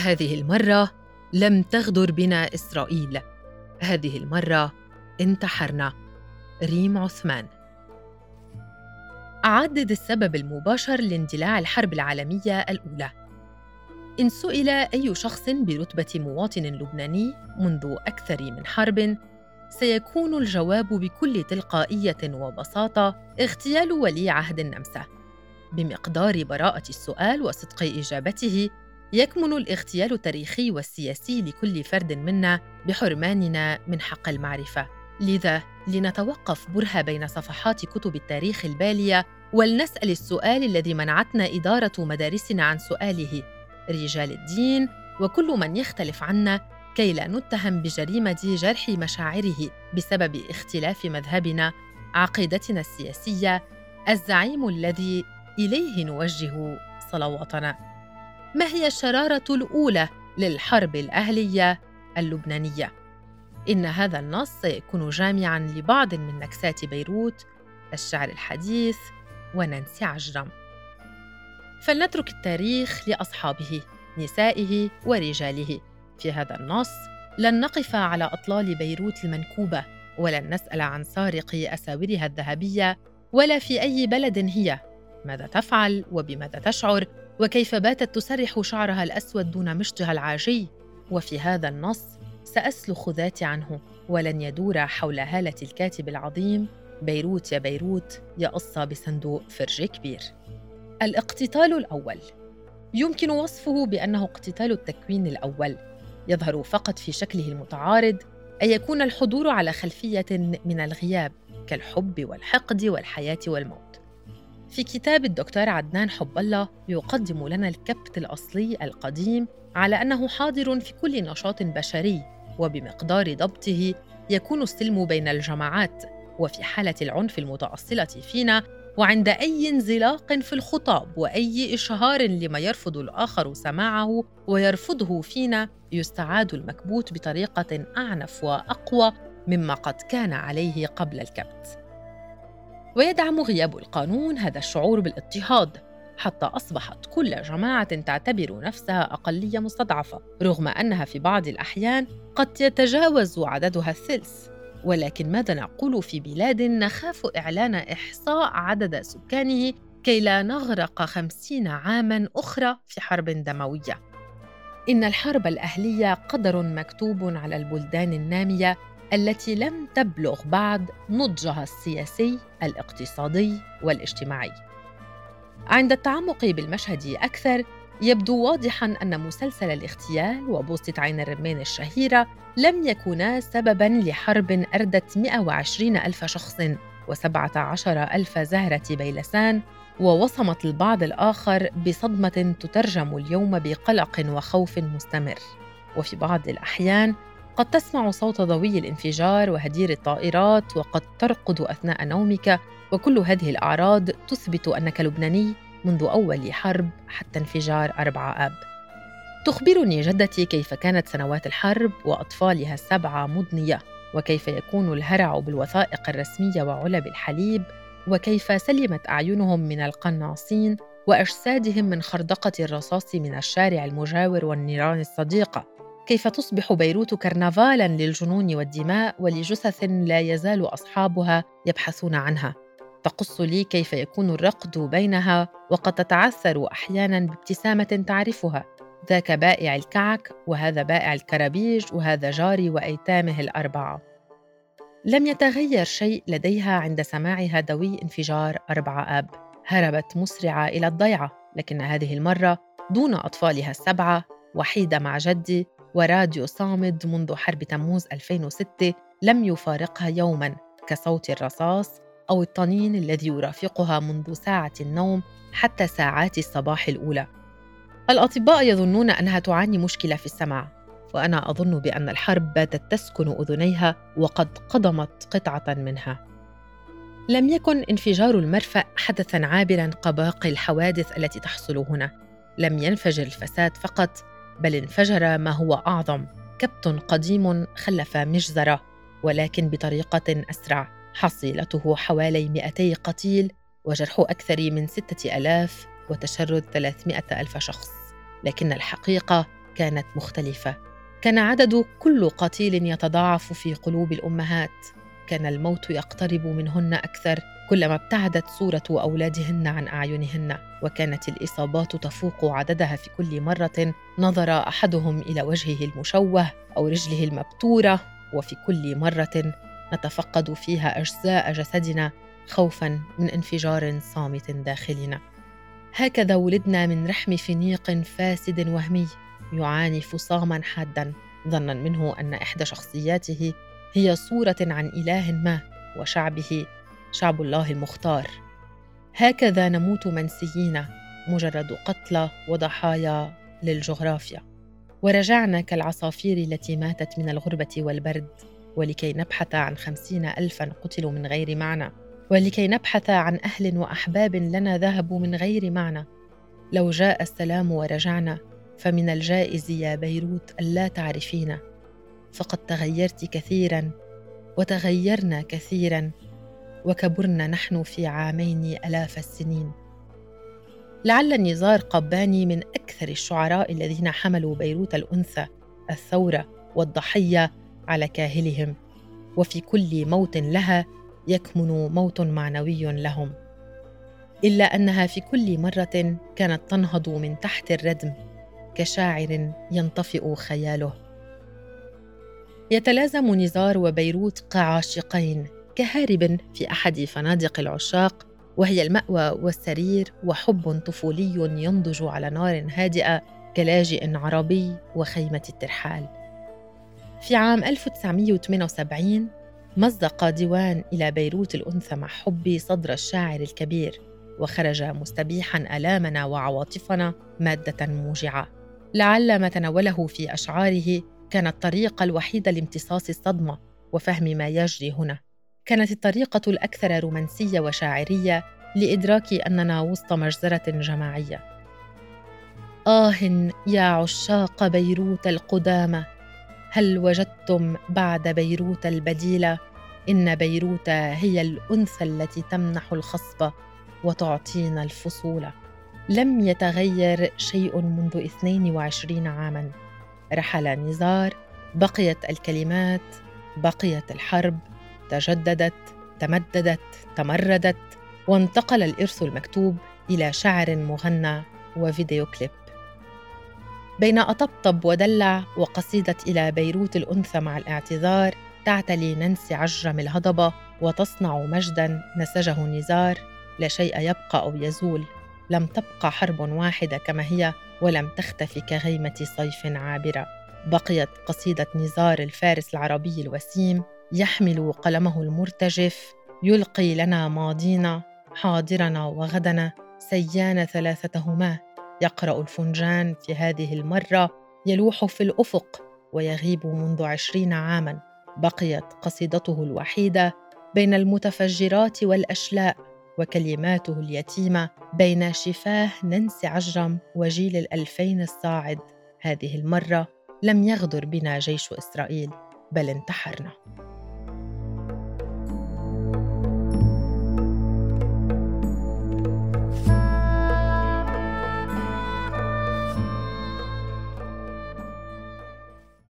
هذه المرة لم تغدر بنا إسرائيل. هذه المرة انتحرنا. ريم عثمان. عدد السبب المباشر لاندلاع الحرب العالمية الأولى. إن سئل أي شخص برتبة مواطن لبناني منذ أكثر من حرب سيكون الجواب بكل تلقائية وبساطة اغتيال ولي عهد النمسا. بمقدار براءة السؤال وصدق إجابته يكمن الاغتيال التاريخي والسياسي لكل فرد منا بحرماننا من حق المعرفة. لذا لنتوقف برهة بين صفحات كتب التاريخ البالية ولنسأل السؤال الذي منعتنا إدارة مدارسنا عن سؤاله رجال الدين وكل من يختلف عنا كي لا نتهم بجريمة جرح مشاعره بسبب اختلاف مذهبنا عقيدتنا السياسية الزعيم الذي إليه نوجه صلواتنا. ما هي الشرارة الأولى للحرب الأهلية اللبنانية؟ إن هذا النص سيكون جامعاً لبعض من نكسات بيروت، الشعر الحديث ونانسي عجرم. فلنترك التاريخ لأصحابه، نسائه ورجاله. في هذا النص لن نقف على أطلال بيروت المنكوبة، ولن نسأل عن سارق أساورها الذهبية، ولا في أي بلد هي، ماذا تفعل وبماذا تشعر، وكيف باتت تسرح شعرها الأسود دون مشطها العاجي. وفي هذا النص سأسلخ ذاتي عنه ولن يدور حول هالة الكاتب العظيم. بيروت يا بيروت يا قصة بصندوق فرج كبير. الاقتتال الأول. يمكن وصفه بأنه اقتتال التكوين الأول. يظهر فقط في شكله المتعارض أن يكون الحضور على خلفية من الغياب كالحب والحقد والحياة والموت. في كتاب الدكتور عدنان حب الله يقدم لنا الكبت الأصلي القديم على أنه حاضر في كل نشاط بشري وبمقدار ضبطه يكون السلم بين الجماعات وفي حالة العنف المتأصلة فينا وعند أي انزلاق في الخطاب وأي إشهار لما يرفض الآخر سماعه ويرفضه فينا يستعاد المكبوت بطريقة أعنف وأقوى مما قد كان عليه قبل الكبت. ويدعم غياب القانون هذا الشعور بالاضطهاد حتى أصبحت كل جماعة تعتبر نفسها أقلية مستضعفة رغم أنها في بعض الأحيان قد يتجاوز عددها الثلث. ولكن ماذا نقول في بلاد نخاف إعلان إحصاء عدد سكانه كي لا نغرق خمسين عاماً أخرى في حرب دموية؟ إن الحرب الأهلية قدر مكتوب على البلدان النامية التي لم تبلغ بعد نضجها السياسي الاقتصادي والاجتماعي. عند التعمق بالمشهد أكثر يبدو واضحا أن مسلسل الاغتيال وبوسطة عين الرمان الشهيرة لم يكونا سببا لحرب أردت 120 ألف شخص و17 ألف زهرة بيلسان ووصمت البعض الآخر بصدمة تترجم اليوم بقلق وخوف مستمر. وفي بعض الأحيان قد تسمع صوت ضوي الانفجار وهدير الطائرات وقد ترقد أثناء نومك وكل هذه الأعراض تثبت أنك لبناني منذ أول حرب حتى انفجار أربعة آب. تخبرني جدتي كيف كانت سنوات الحرب وأطفالها السبعة مضنية وكيف يكون الهرع بالوثائق الرسمية وعلب الحليب وكيف سلمت أعينهم من القناصين وأجسادهم من خردقة الرصاص من الشارع المجاور والنيران الصديقة. كيف تصبح بيروت كرنفالا للجنون والدماء ولجثث لا يزال أصحابها يبحثون عنها؟ تقص لي كيف يكون الرقد بينها وقد تتعثر أحيانا بابتسامة تعرفها. ذاك بائع الكعك وهذا بائع الكرابيج وهذا جاري وأيتامه الأربعة. لم يتغير شيء لديها عند سماعها دوي انفجار أربعة آب. هربت مسرعة إلى الضيعة لكن هذه المرة دون أطفالها السبعة وحيدة مع جدي وراديو صامد منذ حرب تموز 2006 لم يفارقها يوما كصوت الرصاص أو الطنين الذي يرافقها منذ ساعة النوم حتى ساعات الصباح الأولى. الأطباء يظنون أنها تعاني مشكلة في السمع، وأنا أظن بأن الحرب باتت تسكن أذنيها وقد قضمت قطعة منها. لم يكن انفجار المرفأ حدثا عابرا كباقي الحوادث التي تحصل هنا. لم ينفجر الفساد فقط، بل انفجر ما هو أعظم، كبت قديم خلف مجزرة، ولكن بطريقة أسرع. حصيلته حوالي 200 قتيل وجرح أكثر من ستة ألاف وتشرد 300 ألف شخص. لكن الحقيقة كانت مختلفة. كان عدد كل قتيل يتضاعف في قلوب الأمهات. كان الموت يقترب منهن أكثر كلما ابتعدت صورة أولادهن عن أعينهن وكانت الإصابات تفوق عددها في كل مرة نظر أحدهم إلى وجهه المشوه أو رجله المبتورة وفي كل مرة نتفقد فيها أجزاء جسدنا خوفا من انفجار صامت داخلنا. هكذا ولدنا من رحم فينيق فاسد وهمي يعاني فصاما حادا ظنا منه أن إحدى شخصياته هي صورة عن إله ما وشعبه شعب الله المختار. هكذا نموت منسيين مجرد قتلى وضحايا للجغرافيا. ورجعنا كالعصافير التي ماتت من الغربة والبرد ولكي نبحث عن خمسين ألفا قتلوا من غير معنى. ولكي نبحث عن أهل وأحباب لنا ذهبوا من غير معنى. لو جاء السلام ورجعنا فمن الجائز يا بيروت ألا تعرفين فقد تغيرت كثيرا وتغيرنا كثيرا وكبرنا نحن في عامين آلاف السنين. لعل نزار قباني من أكثر الشعراء الذين حملوا بيروت الأنثى الثورة والضحية على كاهلهم. وفي كل موت لها يكمن موت معنوي لهم. إلا أنها في كل مرة كانت تنهض من تحت الردم كشاعر ينطفئ خياله. يتلازم نزار وبيروت كعاشقين كهارب في أحد فنادق العشاق وهي المأوى والسرير وحب طفولي ينضج على نار هادئة كلاجئ عربي وخيمة الترحال. في عام 1978 مزق ديوان إلى بيروت الأنثى مع حبي صدر الشاعر الكبير وخرج مستبيحا آلامنا وعواطفنا مادة موجعة. لعل ما تناوله في أشعاره كان الطريقة الوحيدة لامتصاص الصدمة وفهم ما يجري هنا. كانت الطريقة الأكثر رومانسية وشاعرية لإدراك أننا وسط مجزرة جماعية. آه يا عشاق بيروت القدامى هل وجدتم بعد بيروت البديلة إن بيروت هي الأنثى التي تمنح الخصب وتعطينا الفصول. لم يتغير شيء منذ 22 عاماً. رحل نزار بقيت الكلمات بقيت الحرب تجددت تمددت تمردت وانتقل الإرث المكتوب إلى شعر مغنى وفيديو كليب. بين أطبطب ودلع وقصيدة إلى بيروت الأنثى مع الاعتذار تعتلي ننسي عجرم الهضبة وتصنع مجدا نسجه نزار لا شيء يبقى أو يزول. لم تبقى حرب واحدة كما هي ولم تختف كغيمة صيف عابرة. بقيت قصيدة نزار الفارس العربي الوسيم يحمل قلمه المرتجف يلقي لنا ماضينا حاضرنا وغدنا سيان ثلاثتهما. يقرأ الفنجان في هذه المرة يلوح في الأفق ويغيب منذ عشرين عاماً. بقيت قصيدته الوحيدة بين المتفجرات والأشلاء. وكلماته اليتيمة بين شفاه ننسي عجرم وجيل الألفين الصاعد. هذه المرة لم يغدر بنا جيش إسرائيل بل انتحرنا.